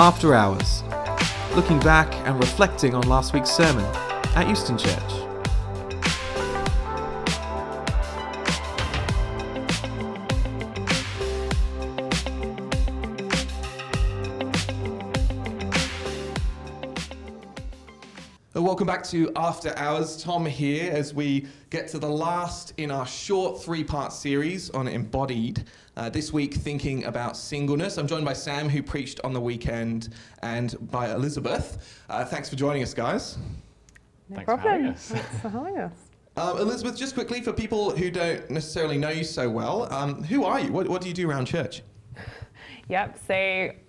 After Hours, looking back and reflecting on last week's sermon at Euston Church. Welcome back to After Hours. Tom here as we get to the last in our short three part series on embodied. Uh, this week, thinking about singleness. I'm joined by Sam, who preached on the weekend, and by Elizabeth. Uh, thanks for joining us, guys. No Thanks for problem. having us. Thanks for having us. Um, Elizabeth, just quickly for people who don't necessarily know you so well, um, who are you? What, what do you do around church? Yep, so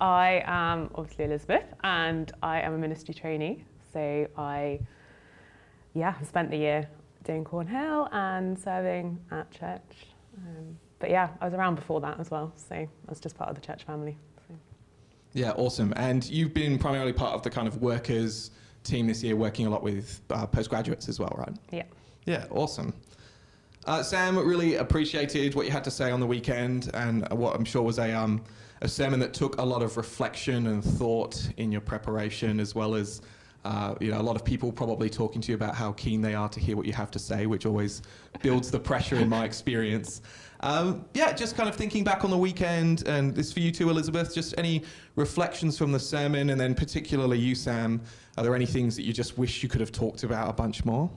I am obviously Elizabeth and I am a ministry trainee. So I, yeah, have spent the year doing Cornhill and serving at church. Um, but yeah, I was around before that as well. So I was just part of the church family. So. Yeah, awesome. And you've been primarily part of the kind of workers team this year, working a lot with uh, postgraduates as well, right? Yeah. Yeah, awesome. Uh, Sam, really appreciated what you had to say on the weekend and what I'm sure was a, um, a sermon that took a lot of reflection and thought in your preparation, as well as uh, you know, a lot of people probably talking to you about how keen they are to hear what you have to say, which always builds the pressure in my experience. Um, yeah, just kind of thinking back on the weekend, and this for you too, Elizabeth. Just any reflections from the sermon, and then particularly you, Sam. Are there any things that you just wish you could have talked about a bunch more?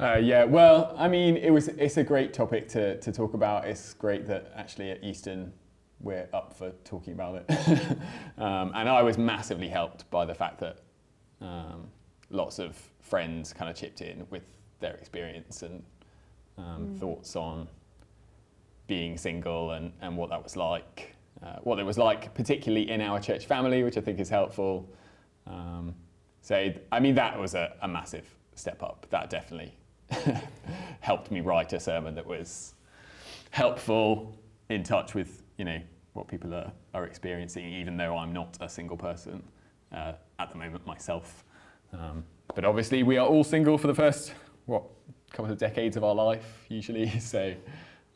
Uh, yeah, well, I mean, it was it's a great topic to, to talk about. It's great that actually at Euston we're up for talking about it. um, and I was massively helped by the fact that um, lots of friends kind of chipped in with their experience and um, thoughts on being single and, and what that was like. Uh, what it was like, particularly in our church family, which I think is helpful. Um, so, I mean, that was a, a massive step up. That definitely helped me write a sermon that was helpful, in touch with you know what people are, are experiencing, even though I'm not a single person uh, at the moment myself. Um, but obviously, we are all single for the first what couple of decades of our life usually. So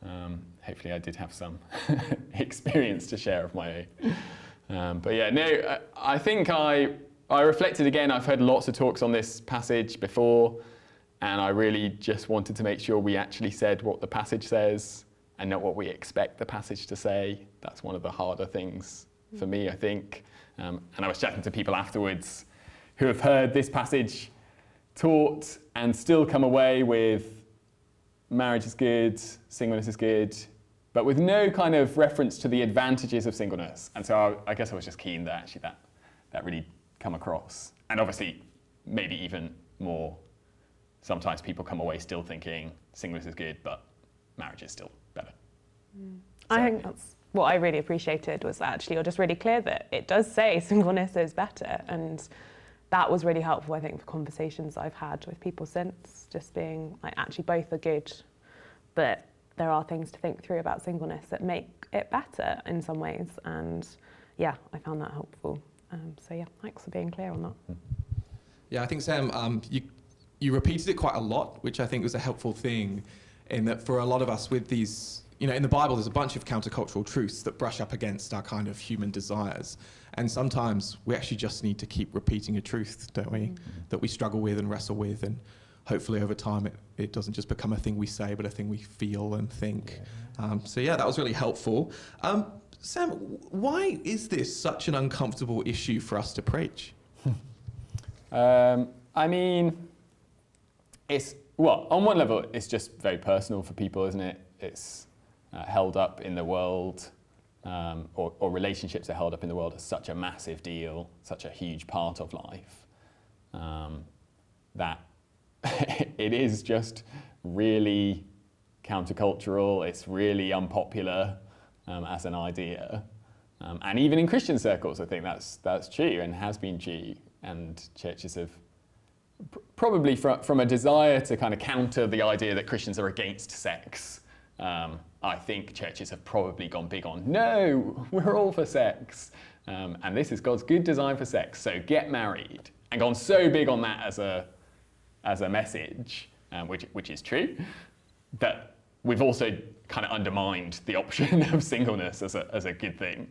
um, hopefully, I did have some experience to share of my own. Um, but yeah, no, I, I think I I reflected again. I've heard lots of talks on this passage before, and I really just wanted to make sure we actually said what the passage says and not what we expect the passage to say. That's one of the harder things for me, I think. Um, and I was chatting to people afterwards who have heard this passage taught and still come away with marriage is good, singleness is good, but with no kind of reference to the advantages of singleness. And so I, I guess I was just keen that actually that, that really come across. And obviously, maybe even more, sometimes people come away still thinking singleness is good, but marriage is still better. I think that's what I really appreciated was actually you're just really clear that it does say singleness is better. And that was really helpful I think for conversations I've had with people since just being like actually both are good but there are things to think through about singleness that make it better in some ways. And yeah I found that helpful. Um, so yeah thanks for being clear on that. Yeah, I think Sam, um, you you repeated it quite a lot, which I think was a helpful thing, in that for a lot of us with these, you know, in the Bible, there's a bunch of countercultural truths that brush up against our kind of human desires, and sometimes we actually just need to keep repeating a truth, don't we, that we struggle with and wrestle with, and hopefully over time it, it doesn't just become a thing we say, but a thing we feel and think. Um, so yeah, that was really helpful. Um, Sam, why is this such an uncomfortable issue for us to preach? Um, I mean, it's well, on one level, it's just very personal for people, isn't it? It's uh, held up in the world, um, or, or relationships are held up in the world as such a massive deal, such a huge part of life, um, that it is just really countercultural. It's really unpopular um, as an idea, um, and even in Christian circles, I think that's that's true and has been true. And churches have pr- probably from, from a desire to kind of counter the idea that Christians are against sex. Um, I think churches have probably gone big on no, we're all for sex, um, and this is God's good design for sex. So get married, and gone so big on that as a as a message, um, which which is true, that we've also kind of undermined the option of singleness as a, as a good thing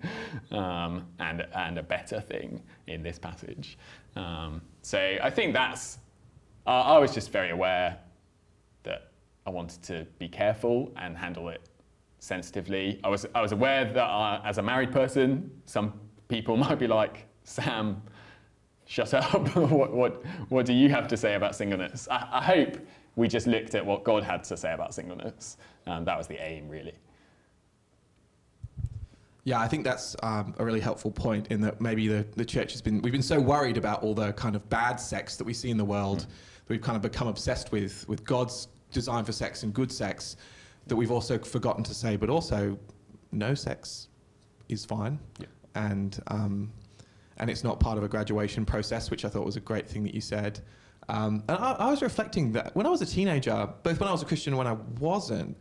um, and, and a better thing in this passage. Um, so I think that's, uh, I was just very aware that I wanted to be careful and handle it sensitively. I was, I was aware that uh, as a married person, some people might be like, Sam, shut up. what, what, what do you have to say about singleness? I, I hope we just looked at what God had to say about singleness. Um, that was the aim, really. Yeah, I think that's um, a really helpful point in that maybe the, the church has been, we've been so worried about all the kind of bad sex that we see in the world, mm. that we've kind of become obsessed with, with God's design for sex and good sex, that we've also forgotten to say, but also no sex is fine. Yeah. And, um, and it's not part of a graduation process, which I thought was a great thing that you said. Um, and I, I was reflecting that when I was a teenager, both when I was a Christian and when I wasn't,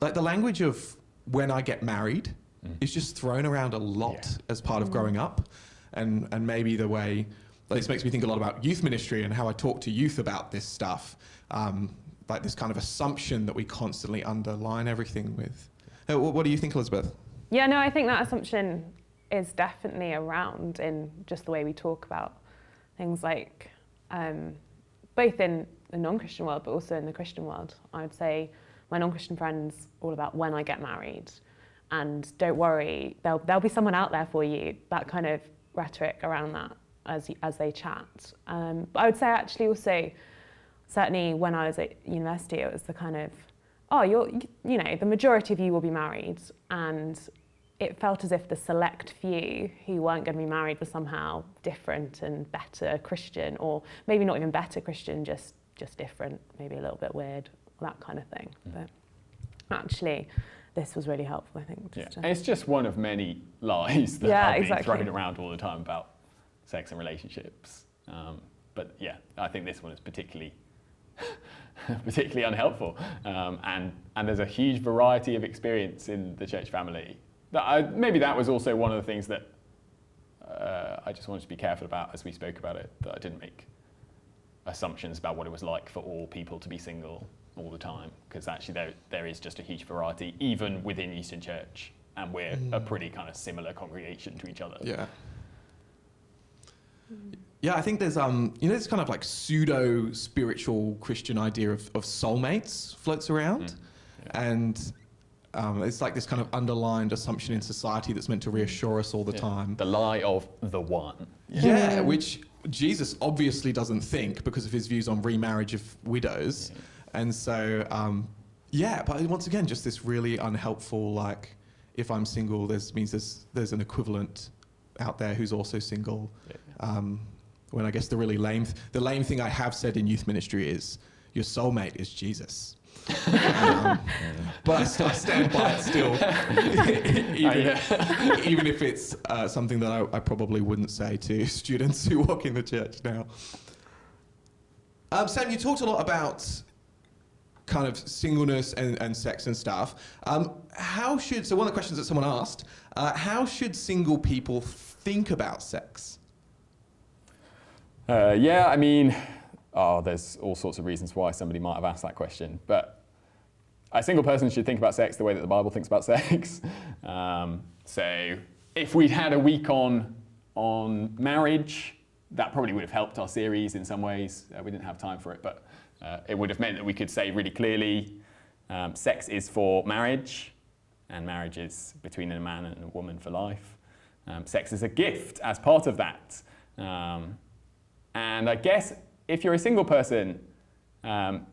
like the language of when I get married mm. is just thrown around a lot yeah. as part of mm. growing up. And, and maybe the way, like, this makes me think a lot about youth ministry and how I talk to youth about this stuff. Um, like this kind of assumption that we constantly underline everything with. What, what do you think, Elizabeth? Yeah, no, I think that assumption is definitely around in just the way we talk about things like um, both in the non-Christian world, but also in the Christian world. I would say my non-Christian friends all about when I get married, and don't worry, there'll there'll be someone out there for you. That kind of rhetoric around that as as they chat. Um, but I would say actually also, certainly when I was at university, it was the kind of oh, you're you know the majority of you will be married, and it felt as if the select few who weren't going to be married were somehow different and better Christian, or maybe not even better Christian, just just different, maybe a little bit weird, that kind of thing. Mm. But actually, this was really helpful, I think. yeah. And it's just one of many lies that yeah, are being exactly. thrown around all the time about sex and relationships. Um, but yeah, I think this one is particularly particularly unhelpful. Um, and, and there's a huge variety of experience in the church family that I, maybe that was also one of the things that uh, I just wanted to be careful about as we spoke about it, that I didn't make assumptions about what it was like for all people to be single all the time, because actually there, there is just a huge variety, even within Euston Church, and we're mm. a pretty kind of similar congregation to each other. Yeah. Yeah, I think there's um, you know, this kind of like pseudo spiritual Christian idea of, of soulmates floats around, mm. yeah. and um, it's like this kind of underlined assumption in society that's meant to reassure us all the yeah. time. The lie of the one. Yeah. yeah, which Jesus obviously doesn't think because of his views on remarriage of widows. Yeah. And so, um, yeah, but once again, just this really unhelpful, like, if I'm single, there's means there's, there's an equivalent out there who's also single. Um, when I guess the really lame, th- the lame thing I have said in youth ministry is, your soulmate is Jesus um, but I, st- I, stand by it still, even, uh, even if it's uh, something that I, I, probably wouldn't say to students who walk in the church now. Um, Sam, you talked a lot about kind of singleness and, and sex and stuff. Um, how should so one of the questions that someone asked, uh, how should single people think about sex? Uh, yeah, I mean oh, there's all sorts of reasons why somebody might have asked that question. But a single person should think about sex the way that the Bible thinks about sex. Um, so if we'd had a week on, on marriage, that probably would have helped our series in some ways. Uh, we didn't have time for it, but uh, it would have meant that we could say really clearly um, sex is for marriage, and marriage is between a man and a woman for life. Um, sex is a gift as part of that. And I guess if you're a single person, um,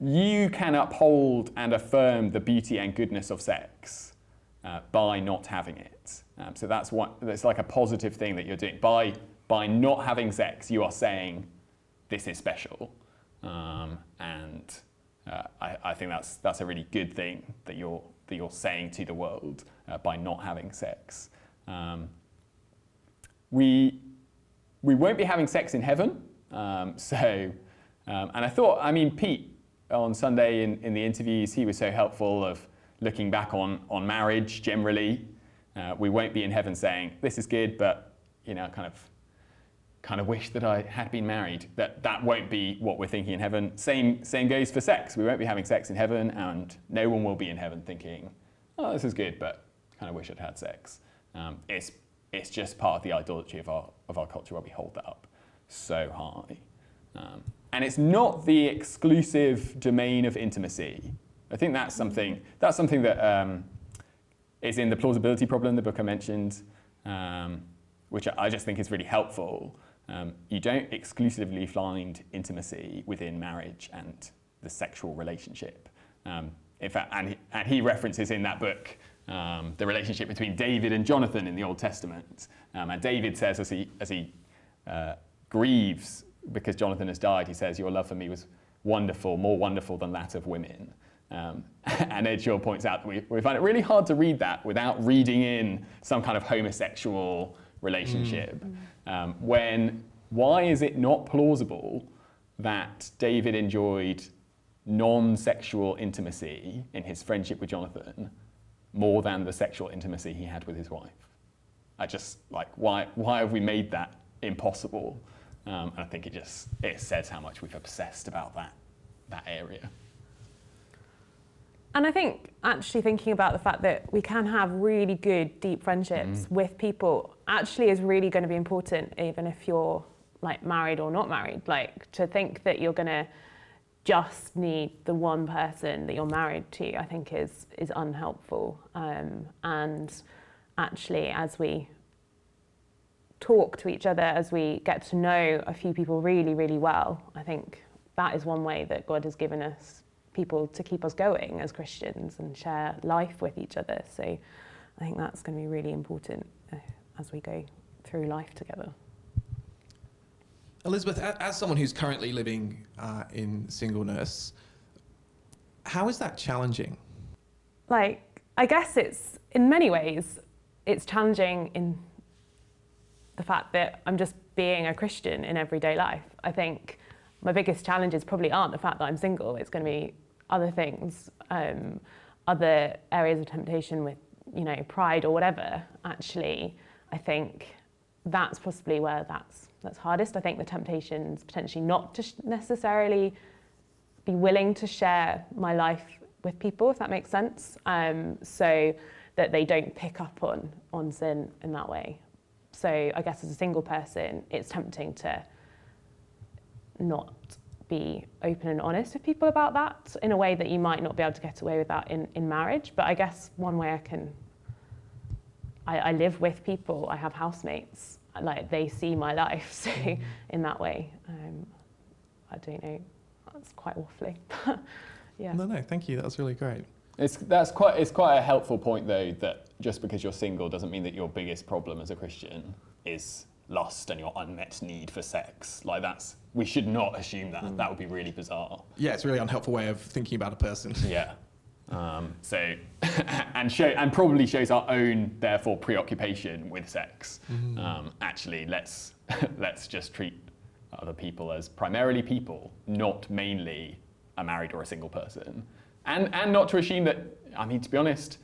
you can uphold and affirm the beauty and goodness of sex uh, by not having it. Um, so that's what that's like a positive thing that you're doing by by not having sex. You are saying this is special, um, and uh, I, I, think that's that's a really good thing that you're that you're saying to the world uh, by not having sex. Um, we we won't be having sex in heaven. Um, so, um, and I thought, I mean, Pete on Sunday in, in the interviews, he was so helpful of looking back on, on marriage generally. Uh, we won't be in heaven saying, this is good, but, you know, kind of kind of wish that I had been married. That that won't be what we're thinking in heaven. Same same goes for sex. We won't be having sex in heaven, and no one will be in heaven thinking, "Oh, this is good," but kind of wish I'd had sex. Um, it's it's just part of the idolatry of our of our culture where we hold that up so high. Um, and it's not the exclusive domain of intimacy. I think that's something that's something that um, is in the plausibility problem, the book I mentioned, um, which I just think is really helpful. Um, you don't exclusively find intimacy within marriage and the sexual relationship. Um, in fact, and he, and he references in that book um, the relationship between David and Jonathan in the Old Testament. Um, and David says, as he, as he uh, grieves because Jonathan has died, he says, Your love for me was wonderful, more wonderful than that of women. Um, and Ed Shaw points out that we, we find it really hard to read that without reading in some kind of homosexual relationship. Mm. Um, when, why is it not plausible that David enjoyed non sexual intimacy in his friendship with Jonathan more than the sexual intimacy he had with his wife? I just, like, why, why have we made that impossible? Um, and I think it just it says how much we've obsessed about that that area. And I think actually thinking about the fact that we can have really good, deep friendships mm. with people actually is really going to be important, even if you're like married or not married. Like to think that you're going to just need the one person that you're married to, I think is is unhelpful. Um, and actually, as we talk to each other, as we get to know a few people really, really well, I think that is one way that God has given us people to keep us going as Christians and share life with each other. So I think that's going to be really important uh, as we go through life together. Elizabeth, as someone who's currently living uh, in singleness, how is that challenging? Like, I guess it's in many ways, it's challenging in the fact that I'm just being a Christian in everyday life. I think my biggest challenges probably aren't the fact that I'm single. It's going to be other things, um, other areas of temptation with, you know, pride or whatever. Actually, I think that's possibly where that's that's hardest. I think the temptations potentially not to necessarily be willing to share my life with people, if that makes sense. Um, so that they don't pick up on on sin in that way. So I guess as a single person, it's tempting to not be open and honest with people about that in a way that you might not be able to get away with that in, in marriage. But I guess one way I can, I, I live with people, I have housemates, like they see my life. So mm-hmm. in that way, um, I don't know, that's quite waffly. yeah. No, no, thank you. That was really great. It's, that's quite, it's quite a helpful point, though, that just because you're single doesn't mean that your biggest problem as a Christian is lust and your unmet need for sex. Like that's we should not assume that. Mm. That would be really bizarre. Yeah, it's a really unhelpful way of thinking about a person. Yeah. Um, so, and show and probably shows our own therefore preoccupation with sex. Mm. Um, actually, let's let's just treat other people as primarily people, not mainly a married or a single person, and and not to assume that. I mean, to be honest,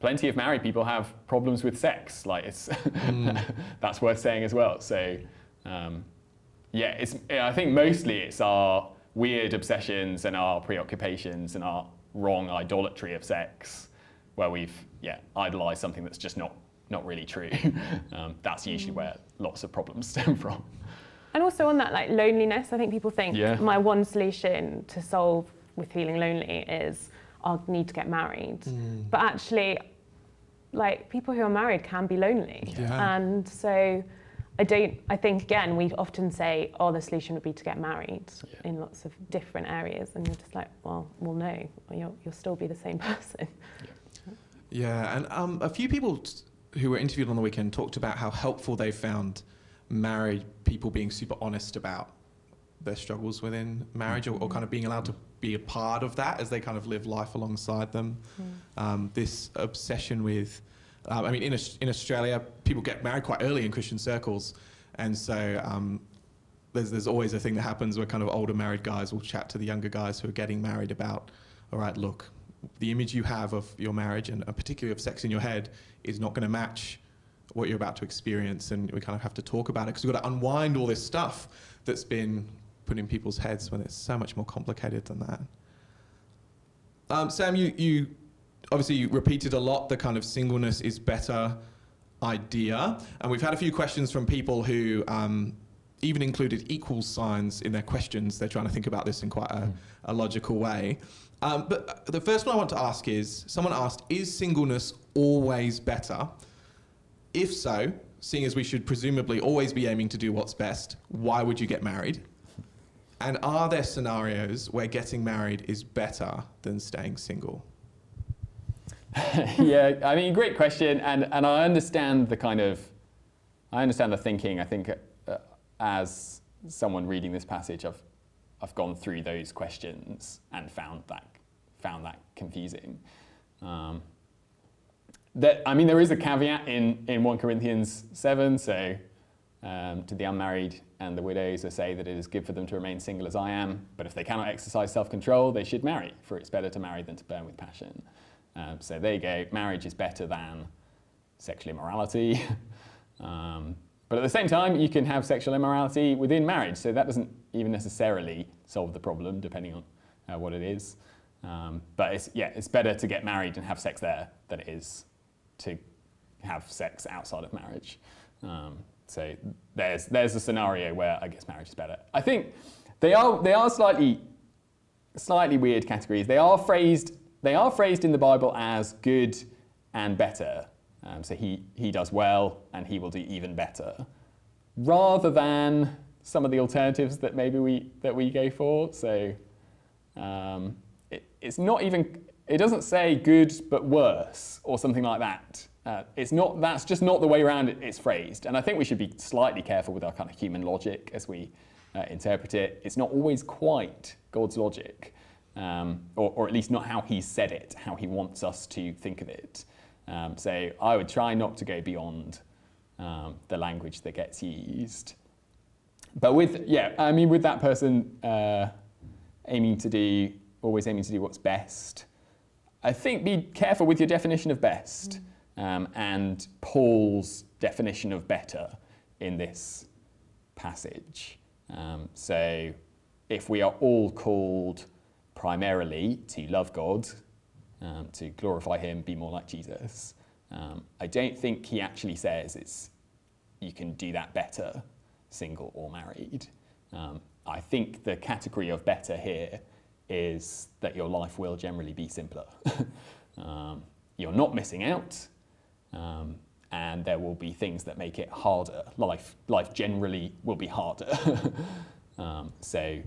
plenty of married people have problems with sex. Like it's mm. that's worth saying as well. So um, yeah, it's I think mostly it's our weird obsessions and our preoccupations and our wrong idolatry of sex, where we've yeah idolized something that's just not not really true. um, that's usually mm. where lots of problems stem from. And also on that like loneliness, I think people think yeah. my one solution to solve with feeling lonely is I'll need to get married. Mm. But actually, like people who are married can be lonely. Yeah. And so I don't, I think again, we often say, oh, the solution would be to get married yeah. in lots of different areas. And you're just like, well, well, no, you'll, you'll still be the same person. Yeah, yeah and um, a few people t- who were interviewed on the weekend talked about how helpful they found married people being super honest about their struggles within marriage mm-hmm. or, or, kind of being allowed to be a part of that as they kind of live life alongside them. Mm. Um, this obsession with, um, I mean, in, in Australia, people get married quite early in Christian circles. And so um, there's, there's always a thing that happens where kind of older married guys will chat to the younger guys who are getting married about, all right, look, the image you have of your marriage and particularly of sex in your head is not going to match what you're about to experience, and we kind of have to talk about it because we've got to unwind all this stuff that's been put in people's heads when it's so much more complicated than that. Um, Sam, you, you obviously you repeated a lot the kind of singleness is better idea, and we've had a few questions from people who um, even included equal signs in their questions. They're trying to think about this in quite a, a logical way. Um, but the first one I want to ask is someone asked, is singleness always better? If so, seeing as we should presumably always be aiming to do what's best, why would you get married? And are there scenarios where getting married is better than staying single? yeah, I mean, great question, and and I understand the kind of, I understand the thinking. I think uh, as someone reading this passage, I've I've gone through those questions and found that found that confusing. Um, that I mean, there is a caveat in in one Corinthians seven, so. Um, to the unmarried and the widows, I say that it is good for them to remain single as I am, but if they cannot exercise self control, they should marry, for it's better to marry than to burn with passion. Um, so there you go, marriage is better than sexual immorality. um, but at the same time, you can have sexual immorality within marriage, so that doesn't even necessarily solve the problem, depending on uh, what it is. Um, but it's, yeah, it's better to get married and have sex there than it is to have sex outside of marriage. Um, so there's, there's a scenario where I guess marriage is better. I think they are, they are slightly, slightly weird categories. They are phrased they are phrased in the Bible as good and better. Um, so he, he does well and he will do even better, rather than some of the alternatives that maybe we, that we go for. So um, it, it's not even, it doesn't say good but worse or something like that. Uh, it's not, that's just not the way around it, it's phrased. And I think we should be slightly careful with our kind of human logic as we uh, interpret it. It's not always quite God's logic um, or, or, at least not how he said it, how he wants us to think of it. Um, so I would try not to go beyond um, the language that gets used. But with, yeah, I mean, with that person uh, aiming to do, always aiming to do what's best, I think be careful with your definition of best mm. and Paul's definition of better in this passage. Um, so if we are all called primarily to love God, um, to glorify Him, be more like Jesus. Um, I don't think he actually says it's you can do that better, single or married. Um, I think the category of better here is that your life will generally be simpler. um, you're not missing out, um, and there will be things that make it harder. Life, life generally will be harder. um, so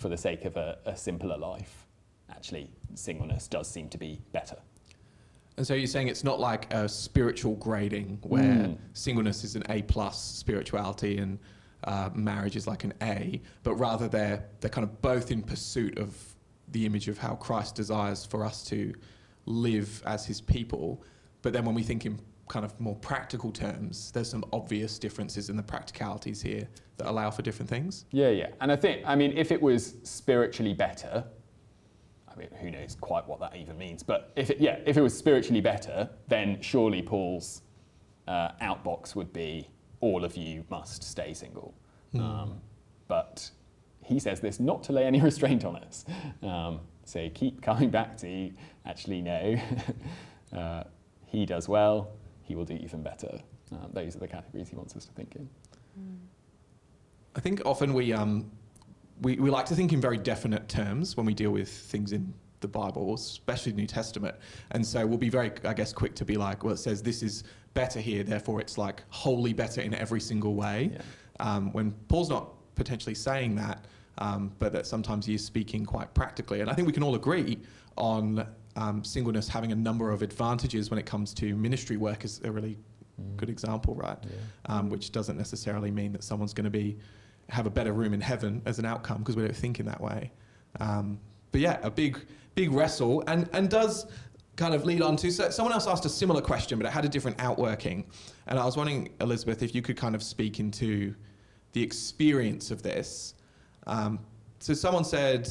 for the sake of a, a simpler life, actually singleness does seem to be better. And so you're saying it's not like a spiritual grading where mm. singleness is an A plus spirituality and uh, marriage is like an A, but rather they're they're kind of both in pursuit of the image of how Christ desires for us to live as His people. But then when we think in kind of more practical terms, there's some obvious differences in the practicalities here that allow for different things. Yeah, yeah. And I think, I mean, if it was spiritually better, I mean, who knows quite what that even means, but if it, yeah, if it was spiritually better, then surely Paul's uh, outbox would be all of you must stay single. Mm. Um, but he says this not to lay any restraint on us. Um, so keep coming back to actually no, uh, he does well, he will do even better. Uh, those are the categories he wants us to think in. I think often we, um, we, we like to think in very definite terms when we deal with things in the Bible, especially the New Testament. And so we'll be very, I guess, quick to be like, well, it says this is better here, therefore it's like wholly better in every single way. Yeah. Um, when Paul's not potentially saying that, um, but that sometimes he is speaking quite practically. And I think we can all agree on um, singleness having a number of advantages when it comes to ministry work is a really mm. good example, right? Yeah. Um, which doesn't necessarily mean that someone's going to be have a better room in heaven as an outcome because we don't think in that way. Um, but yeah, a big big wrestle and and does kind of lead on to so someone else asked a similar question, but it had a different outworking, and I was wondering, Elizabeth, if you could kind of speak into the experience of this. Um, so someone said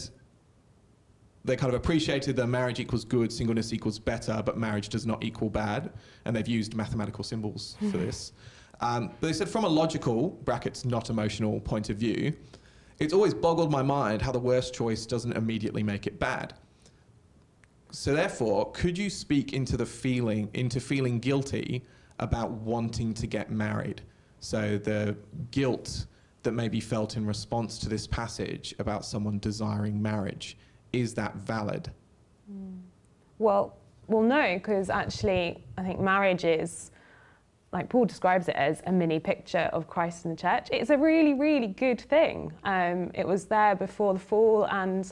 they kind of appreciated that marriage equals good, singleness equals better, but marriage does not equal bad, and they've used mathematical symbols for this. Um, but they said from a logical brackets not emotional point of view, it's always boggled my mind how the worst choice doesn't immediately make it bad. So therefore, could you speak into the feeling, into feeling guilty about wanting to get married? So the guilt that may be felt in response to this passage about someone desiring marriage, is that valid? Well, well, no, because actually, I think marriage is, like Paul describes it as a mini picture of Christ in the church. It's a really, really good thing. Um, it was there before the fall, and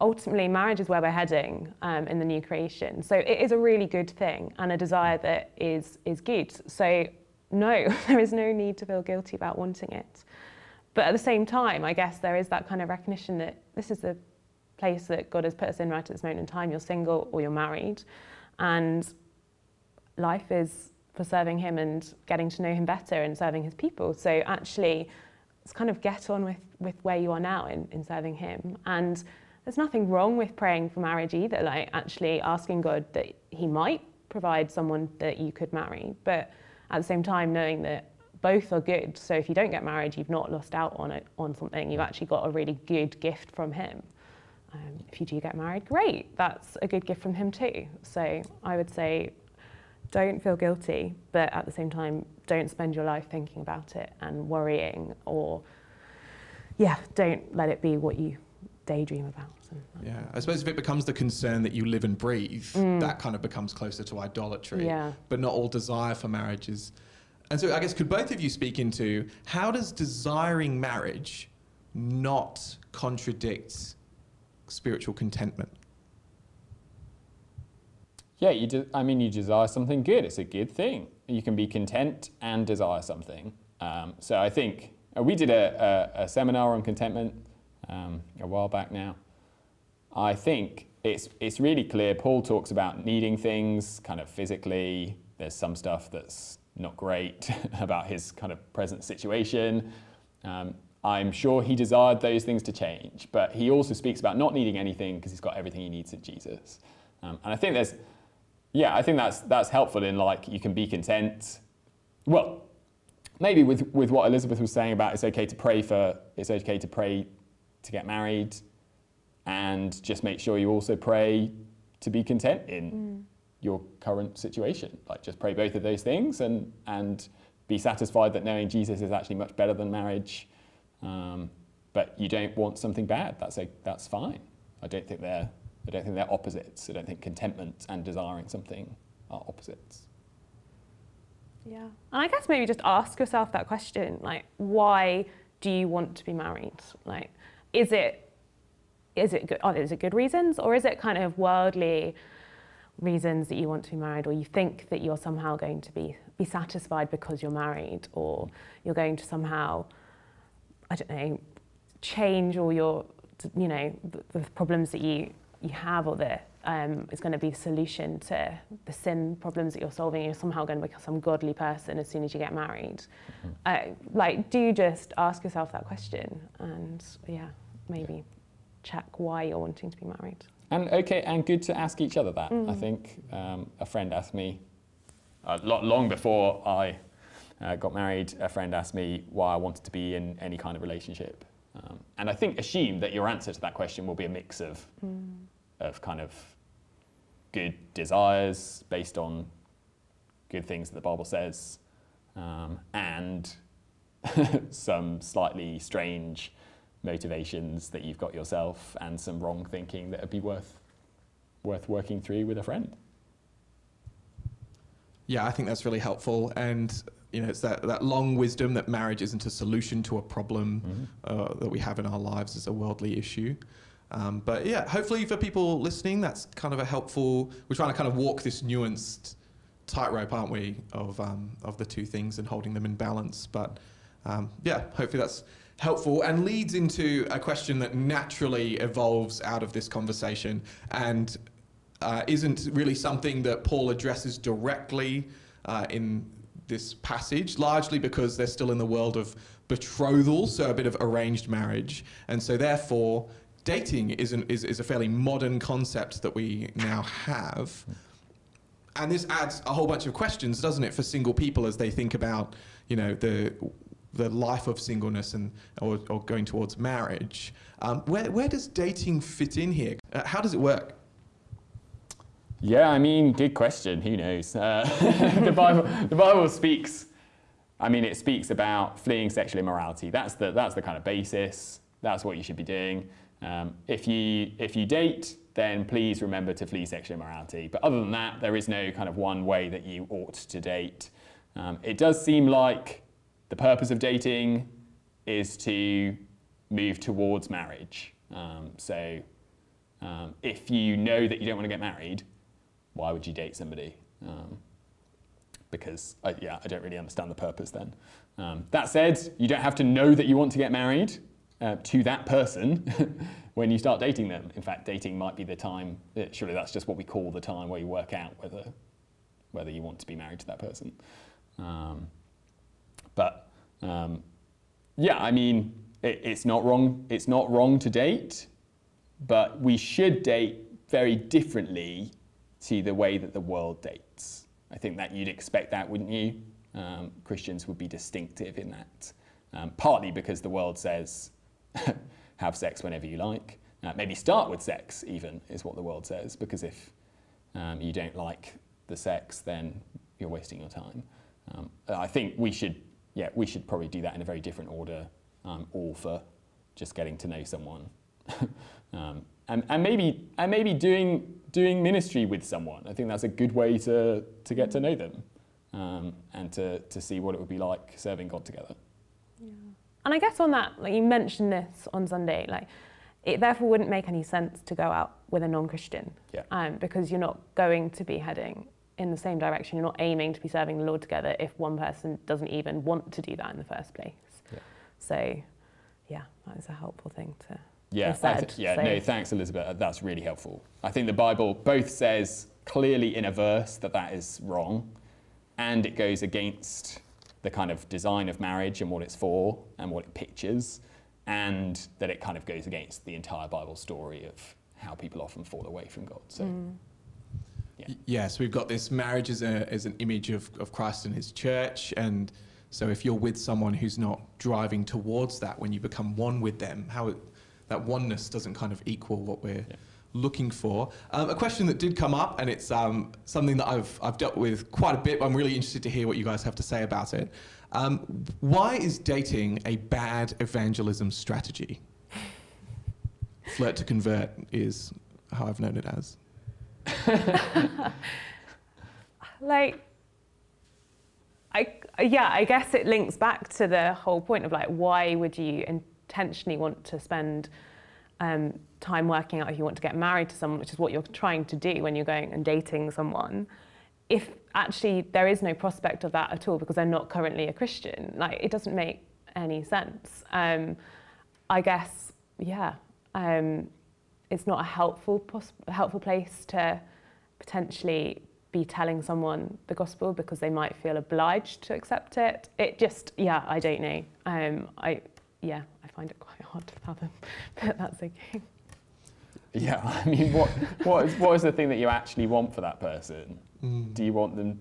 ultimately, marriage is where we're heading um, in the new creation. So it is a really good thing and a desire that is is good. So no, there is no need to feel guilty about wanting it. But at the same time, I guess there is that kind of recognition that this is the place that God has put us in right at this moment in time. You're single or you're married, and life is for serving Him and getting to know Him better and serving His people. So actually, it's kind of get on with, with where you are now in, in serving Him. And there's nothing wrong with praying for marriage either, like actually asking God that He might provide someone that you could marry, but at the same time knowing that both are good. So if you don't get married, you've not lost out on it on something. You've actually got a really good gift from Him. Um, if you do get married, great. That's a good gift from him too. So I would say don't feel guilty, but at the same time, don't spend your life thinking about it and worrying or, yeah, don't let it be what you daydream about. Yeah, I suppose if it becomes the concern that you live and breathe, mm. that kind of becomes closer to idolatry. Yeah. But not all desire for marriage is. And so I guess could both of you speak into how does desiring marriage not contradict spiritual contentment? Yeah, you de- I mean, you desire something good. It's a good thing. You can be content and desire something. Um, so I think uh, we did a, a, a, seminar on contentment um, a while back now. I think it's, it's really clear. Paul talks about needing things kind of physically. There's some stuff that's not great about his kind of present situation. Um, I'm sure he desired those things to change, but he also speaks about not needing anything because he's got everything he needs in Jesus. Um, and I think there's, yeah, I think that's that's helpful in like you can be content. Well, maybe with with what Elizabeth was saying about it's okay to pray for, it's okay to pray to get married, and just make sure you also pray to be content in mm. your current situation. Like just pray both of those things and and be satisfied that knowing Jesus is actually much better than marriage um, but you don't want something bad. That's a, that's fine. I don't think they're I don't think they're opposites. I don't think contentment and desiring something are opposites. Yeah, and I guess maybe just ask yourself that question: like, why do you want to be married? Like, is it is it good? Is it good reasons, or is it kind of worldly reasons that you want to be married, or you think that you're somehow going to be be satisfied because you're married, or you're going to somehow I don't know, change all your, you know, the, the problems that you, you have or the um, is going to be the solution to the sin problems that you're solving. You're somehow going to become some godly person as soon as you get married. Mm-hmm. Uh, like, do just ask yourself that question and, yeah, maybe check why you're wanting to be married. And okay, and good to ask each other that. Mm. I think um, a friend asked me a lot long before I uh, got married, a friend asked me why I wanted to be in any kind of relationship. Um, and I think assume that your answer to that question will be a mix of, mm. of kind of good desires based on good things that the Bible says um, and some slightly strange motivations that you've got yourself and some wrong thinking that would be worth, worth working through with a friend. Yeah, I think that's really helpful. And you know, it's that, that long wisdom that marriage isn't a solution to a problem mm-hmm. uh, that we have in our lives as a worldly issue. Um, but yeah, hopefully for people listening, that's kind of a helpful. We're trying to kind of walk this nuanced tightrope, aren't we, of um, of the two things and holding them in balance. But um, yeah, hopefully that's helpful and leads into a question that naturally evolves out of this conversation and uh, isn't really something that Paul addresses directly uh, in this passage, largely because they're still in the world of betrothal, so a bit of arranged marriage. And so, therefore, dating is, an, is, is a fairly modern concept that we now have. And this adds a whole bunch of questions, doesn't it, for single people as they think about, you know, the, the life of singleness and, or, or going towards marriage. Um, where, where does dating fit in here? Uh, how does it work? Yeah, I mean, good question. Who knows? Uh, the Bible, the Bible speaks. I mean, it speaks about fleeing sexual immorality. That's the that's the kind of basis. That's what you should be doing. Um, if you if you date, then please remember to flee sexual immorality. But other than that, there is no kind of one way that you ought to date. Um, it does seem like the purpose of dating is to move towards marriage. Um, so um, if you know that you don't want to get married, why would you date somebody? Um, because, I, yeah, I don't really understand the purpose then. Um, that said, you don't have to know that you want to get married uh, to that person when you start dating them. In fact, dating might be the time, uh, surely that's just what we call the time where you work out whether, whether you want to be married to that person. Um, but um, yeah, I mean, it, it's not wrong. It's not wrong to date, but we should date very differently to the way that the world dates. I think that you'd expect that, wouldn't you? Um, Christians would be distinctive in that, um, partly because the world says have sex whenever you like. Uh, maybe start with sex, even, is what the world says, because if um, you don't like the sex, then you're wasting your time. Um, I think we should, yeah, we should probably do that in a very different order, um, all for just getting to know someone. um, and, and maybe, and maybe doing, doing ministry with someone. I think that's a good way to, to get to know them um, and to, to see what it would be like serving God together. Yeah. And I guess on that, like you mentioned this on Sunday, like it therefore wouldn't make any sense to go out with a non-Christian yeah. um, because you're not going to be heading in the same direction. You're not aiming to be serving the Lord together if one person doesn't even want to do that in the first place. Yeah. So, yeah, that is a helpful thing to. Yeah, said, yeah, so. no, thanks, Elizabeth. That's really helpful. I think the Bible both says clearly in a verse that that is wrong, and it goes against the kind of design of marriage and what it's for and what it pictures, and that it kind of goes against the entire Bible story of how people often fall away from God. So. Mm. Yeah. Yes, we've got this marriage as, a, as an image of, of Christ and his church. And so if you're with someone who's not driving towards that, when you become one with them, how it, that oneness doesn't kind of equal what we're Yeah. looking for. Um, a question that did come up, and it's um, something that I've, I've dealt with quite a bit. But I'm really interested to hear what you guys have to say about it. Um, why is dating a bad evangelism strategy? Flirt to convert is how I've known it as. like I yeah, I guess it links back to the whole point of like why would you intentionally want to spend um, time working out if you want to get married to someone, which is what you're trying to do when you're going and dating someone, if actually there is no prospect of that at all because they're not currently a Christian, like it doesn't make any sense. Um, I guess yeah, um, it's not a helpful pos- helpful place to potentially be telling someone the gospel because they might feel obliged to accept it. It just, yeah, I don't know. Um, I, yeah, I find it quite hard to fathom, but that's okay. Yeah, I mean, what, what, is, what is the thing that you actually want for that person? Do you want them,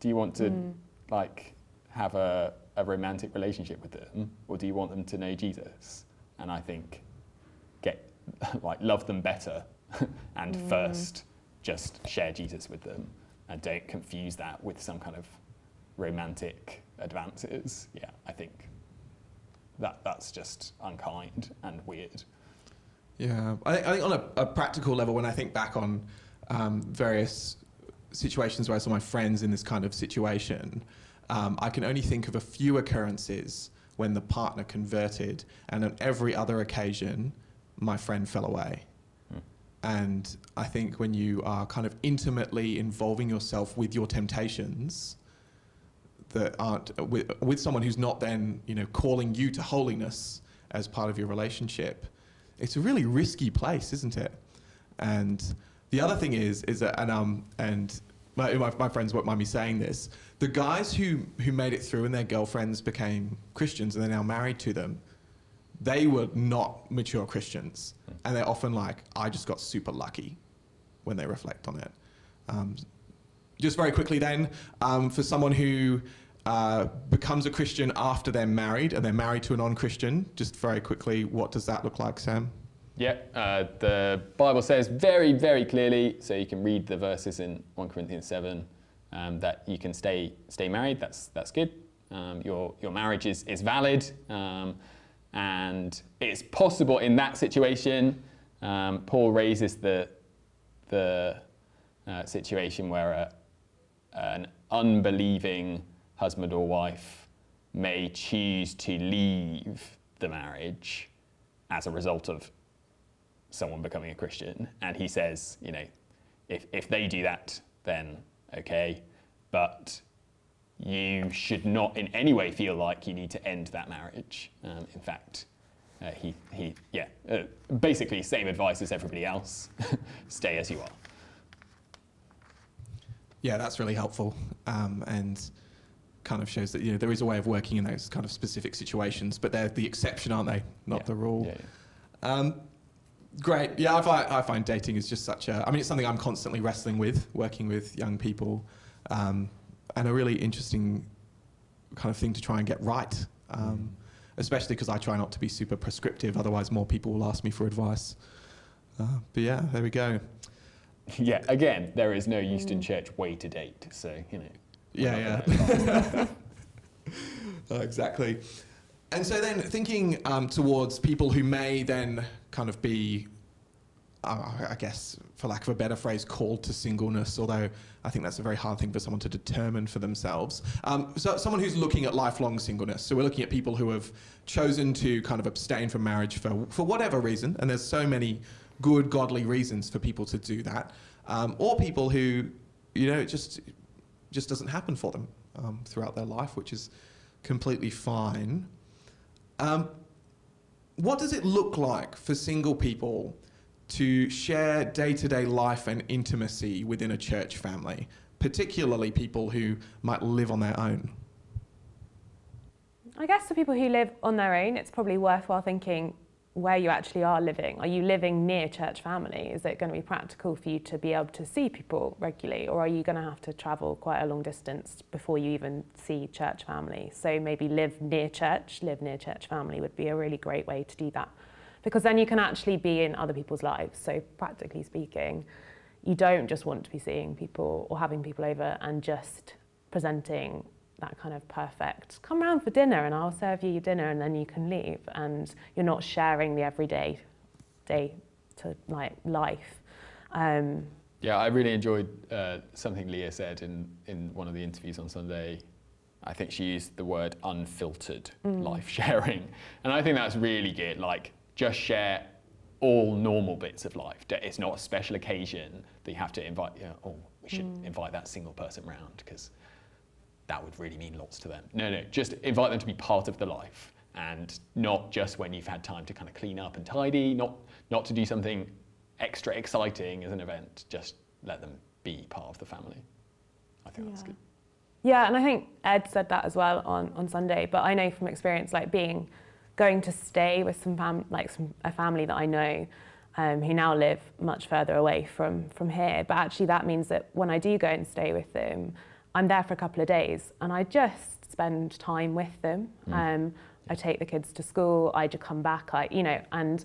do you want to Mm. like have a, a romantic relationship with them or do you want them to know Jesus? And I think get, like, love them better and Mm. first just share Jesus with them and don't confuse that with some kind of romantic advances. Yeah, I think that that's just unkind and weird. Yeah, I think, I think on a, a practical level, when I think back on um, various situations where I saw my friends in this kind of situation, um, I can only think of a few occurrences when the partner converted, and on every other occasion, my friend fell away. And I think when you are kind of intimately involving yourself with your temptations that aren't with, with someone who's not then you know calling you to holiness as part of your relationship, it's a really risky place, isn't it? And the other thing is is that and um and my, my, my friends won't mind me saying this. The guys who who made it through and their girlfriends became Christians and they're now married to them they were not mature Christians, and they're often like, I just got super lucky when they reflect on it. Um, just very quickly, then, um, for someone who uh, becomes a Christian after they're married and they're married to a non Christian, just very quickly, what does that look like, Sam? Yeah, uh, the Bible says very, very clearly, so you can read the verses in 1 Corinthians 7, um, that you can stay, stay married. That's, that's good. Um, your, your marriage is, is valid. Um, and it's possible in that situation. Um, Paul raises the, the uh, situation where a, an unbelieving husband or wife may choose to leave the marriage as a result of someone becoming a Christian. And he says, you know, if, if they do that, then okay. But you should not in any way feel like you need to end that marriage. Um, in fact, uh, he, he, yeah, uh, basically same advice as everybody else. Stay as you are. Yeah, that's really helpful, um, and kind of shows that you know there is a way of working in those kind of specific situations, but they're the exception, aren't they? Not Yeah. the rule. Yeah, yeah. Um, great. Yeah, I find, I find dating is just such a. I mean, it's something I'm constantly wrestling with, working with young people, um, and a really interesting kind of thing to try and get right. Um, especially because I try not to be super prescriptive, otherwise more people will ask me for advice. Uh, but yeah, there we go. Yeah, again, there is no Euston Church way to date, so, you know. Yeah, not Uh, exactly. And so then thinking um, towards people who may then kind of be, uh, I guess, for lack of a better phrase, called to singleness, although I think that's a very hard thing for someone to determine for themselves. Um, so someone who's looking at lifelong singleness. So we're looking at people who have chosen to kind of abstain from marriage for, for whatever reason, and there's so many good, godly reasons for people to do that, um, or people who, you know, it just just doesn't happen for them um, throughout their life, which is completely fine. Um, what does it look like for single people to share day to day life and intimacy within a church family, particularly people who might live on their own? I guess for people who live on their own, it's probably worthwhile thinking where you actually are living. Are you living near church family? Is it going to be practical for you to be able to see people regularly, or are you going to have to travel quite a long distance before you even see church family? So maybe live near church, live near church family would be a really great way to do that. Because then you can actually be in other people's lives. So, practically speaking, you don't just want to be seeing people or having people over and just presenting that kind of perfect come round for dinner and I'll serve you your dinner and then you can leave and you're not sharing the everyday day to like life. Um, Yeah, I really enjoyed uh, something Leah said in, in one of the interviews on Sunday. I think she used the word unfiltered life sharing. And I think that's really good. Like, just share all normal bits of life. It's not a special occasion that you have to invite, you know, oh, we should invite that single person round because that would really mean lots to them. No, no, just invite them to be part of the life and not just when you've had time to kind of clean up and tidy, not, not to do something extra exciting as an event, just let them be part of the family. I think that's good. Yeah, and I think Ed said that as well on, on Sunday. But I know from experience, like being going to stay with some fam- like some, a family that I know um, who now live much further away from from here. But actually, that means that when I do go and stay with them, I'm there for a couple of days, and I just spend time with them. Um, I take the kids to school. I just come back. I you know, and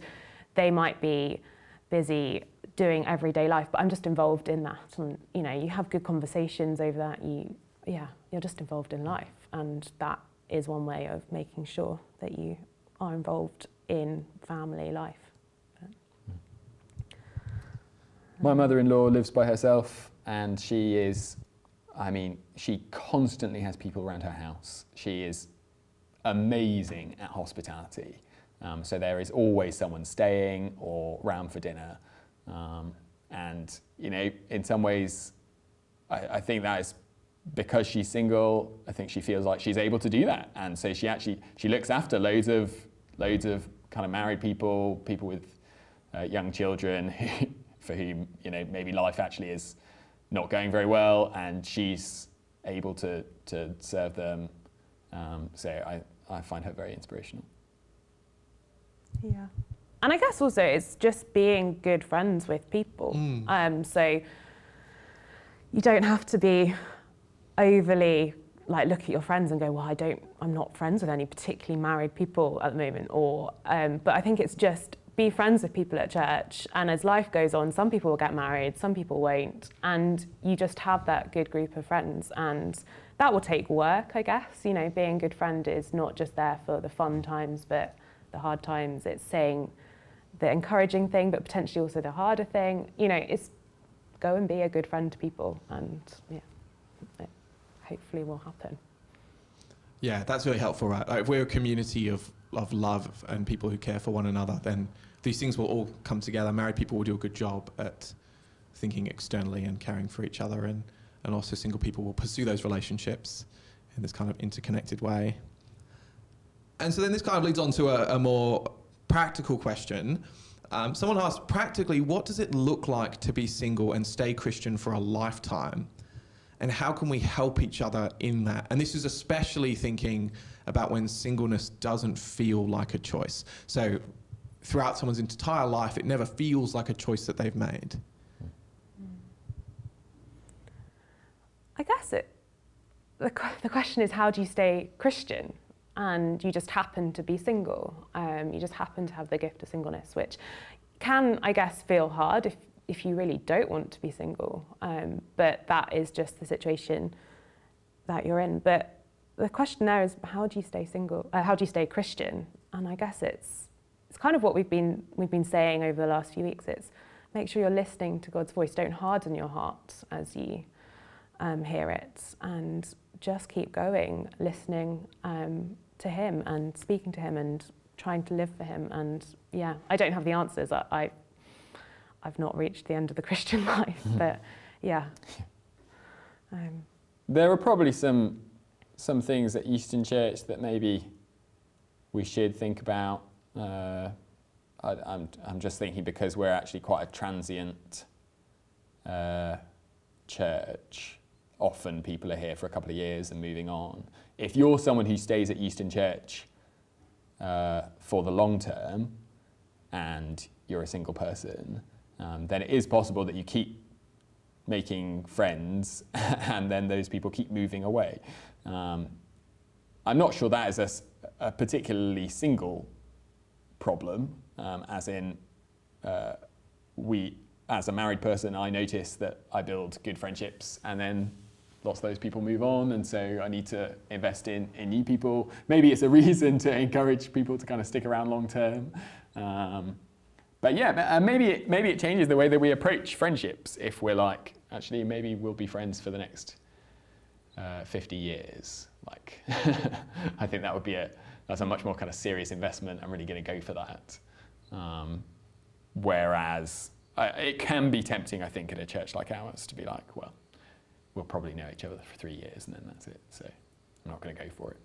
they might be busy doing everyday life, but I'm just involved in that. And you know, you have good conversations over that. You, yeah, you're just involved in life, and that is one way of making sure that you are involved in family life. My mother in law lives by herself and she is, I mean, she constantly has people around her house. She is amazing at hospitality. Um, so there is always someone staying or round for dinner. Um, and, you know, in some ways, I, I think that is because she's single, I think she feels like she's able to do that. And so she actually, she looks after loads of, loads of kind of married people, people with uh, young children for whom, you know, maybe life actually is not going very well and she's able to, to serve them. Um, so I, I find her very inspirational. Yeah. And I guess also it's just being good friends with people. Mm. Um, so you don't have to be overly like look at your friends and go, well, I don't, I'm not friends with any particularly married people at the moment. Or, um, but I think it's just be friends with people at church. And as life goes on, some people will get married, some people won't. And you just have that good group of friends. And that will take work, I guess. You know, being a good friend is not just there for the fun times, but the hard times. It's saying the encouraging thing, but potentially also the harder thing. You know, it's go and be a good friend to people. And yeah, it hopefully will happen. Yeah, that's really helpful, right? Like if we're a community of, of love and people who care for one another, then these things will all come together. Married people will do a good job at thinking externally and caring for each other, and, and also single people will pursue those relationships in this kind of interconnected way. And so then this kind of leads on to a, a more practical question. Um, someone asked, practically, what does it look like to be single and stay Christian for a lifetime? and how can we help each other in that? And this is especially thinking about when singleness doesn't feel like a choice. So throughout someone's entire life, it never feels like a choice that they've made. I guess it. The, the question is, how do you stay Christian? And you just happen to be single. Um, you just happen to have the gift of singleness, which can, I guess, feel hard if if you really don't want to be single. Um, but that is just the situation that you're in. But the question there is, how do you stay single? Uh, how do you stay Christian? And I guess it's it's kind of what we've been we've been saying over the last few weeks. It's make sure you're listening to God's voice. Don't harden your heart as you um, hear it, and just keep going, listening um, to Him and speaking to Him and trying to live for Him. And yeah, I don't have the answers. I, I I've not reached the end of the Christian life, but yeah. Um, there are probably some some things at Euston Church that maybe we should think about. Uh, I, am I'm, I'm just thinking because we're actually quite a transient uh, church. Often people are here for a couple of years and moving on. If you're someone who stays at Euston Church uh, for the long term and you're a single person, um, then it is possible that you keep making friends and then those people keep moving away. Um, I'm not sure that is a, a particularly single problem, um, as in, uh, we, as a married person, I notice that I build good friendships and then lots of those people move on, and so I need to invest in, in new people. Maybe it's a reason to encourage people to kind of stick around long term. Um, but yeah, maybe it, maybe it changes the way that we approach friendships if we're like, actually, maybe we'll be friends for the next uh, 50 years. Like, I think that would be a, that's a much more kind of serious investment. I'm really going to go for that. Um, whereas uh, it can be tempting, I think, in a church like ours to be like, well, we'll probably know each other for three years and then that's it. So I'm not going to go for it.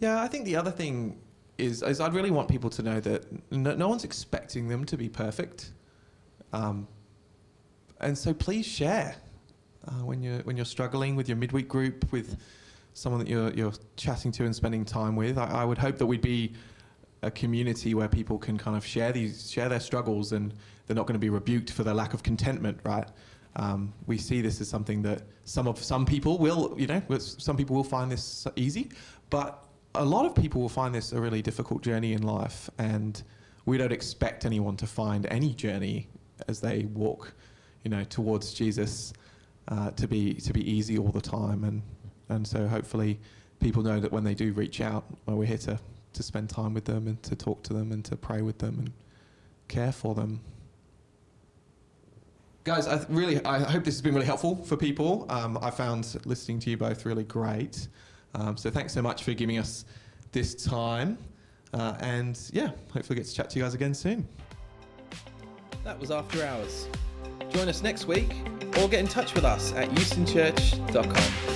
Yeah, I think the other thing is, is I'd really want people to know that no, no one's expecting them to be perfect. Um, and so please share uh, when you're when you're struggling with your midweek group with someone that you're you're chatting to and spending time with. I, I would hope that we'd be a community where people can kind of share these share their struggles and they're not going to be rebuked for their lack of contentment, right? Um, we see this as something that some of some people will, you know, some people will find this easy, but a lot of people will find this a really difficult journey in life, and we don't expect anyone to find any journey as they walk, you know, towards Jesus uh, to be to be easy all the time. And and so hopefully, people know that when they do reach out, well, we're here to to spend time with them and to talk to them and to pray with them and care for them. Guys, I really I hope this has been really helpful for people. Um, I found listening to you both really great. Um, so thanks so much for giving us this time. Uh, and yeah, hopefully get to chat to you guys again soon. That was After Hours. Join us next week or get in touch with us at eustonchurch.com.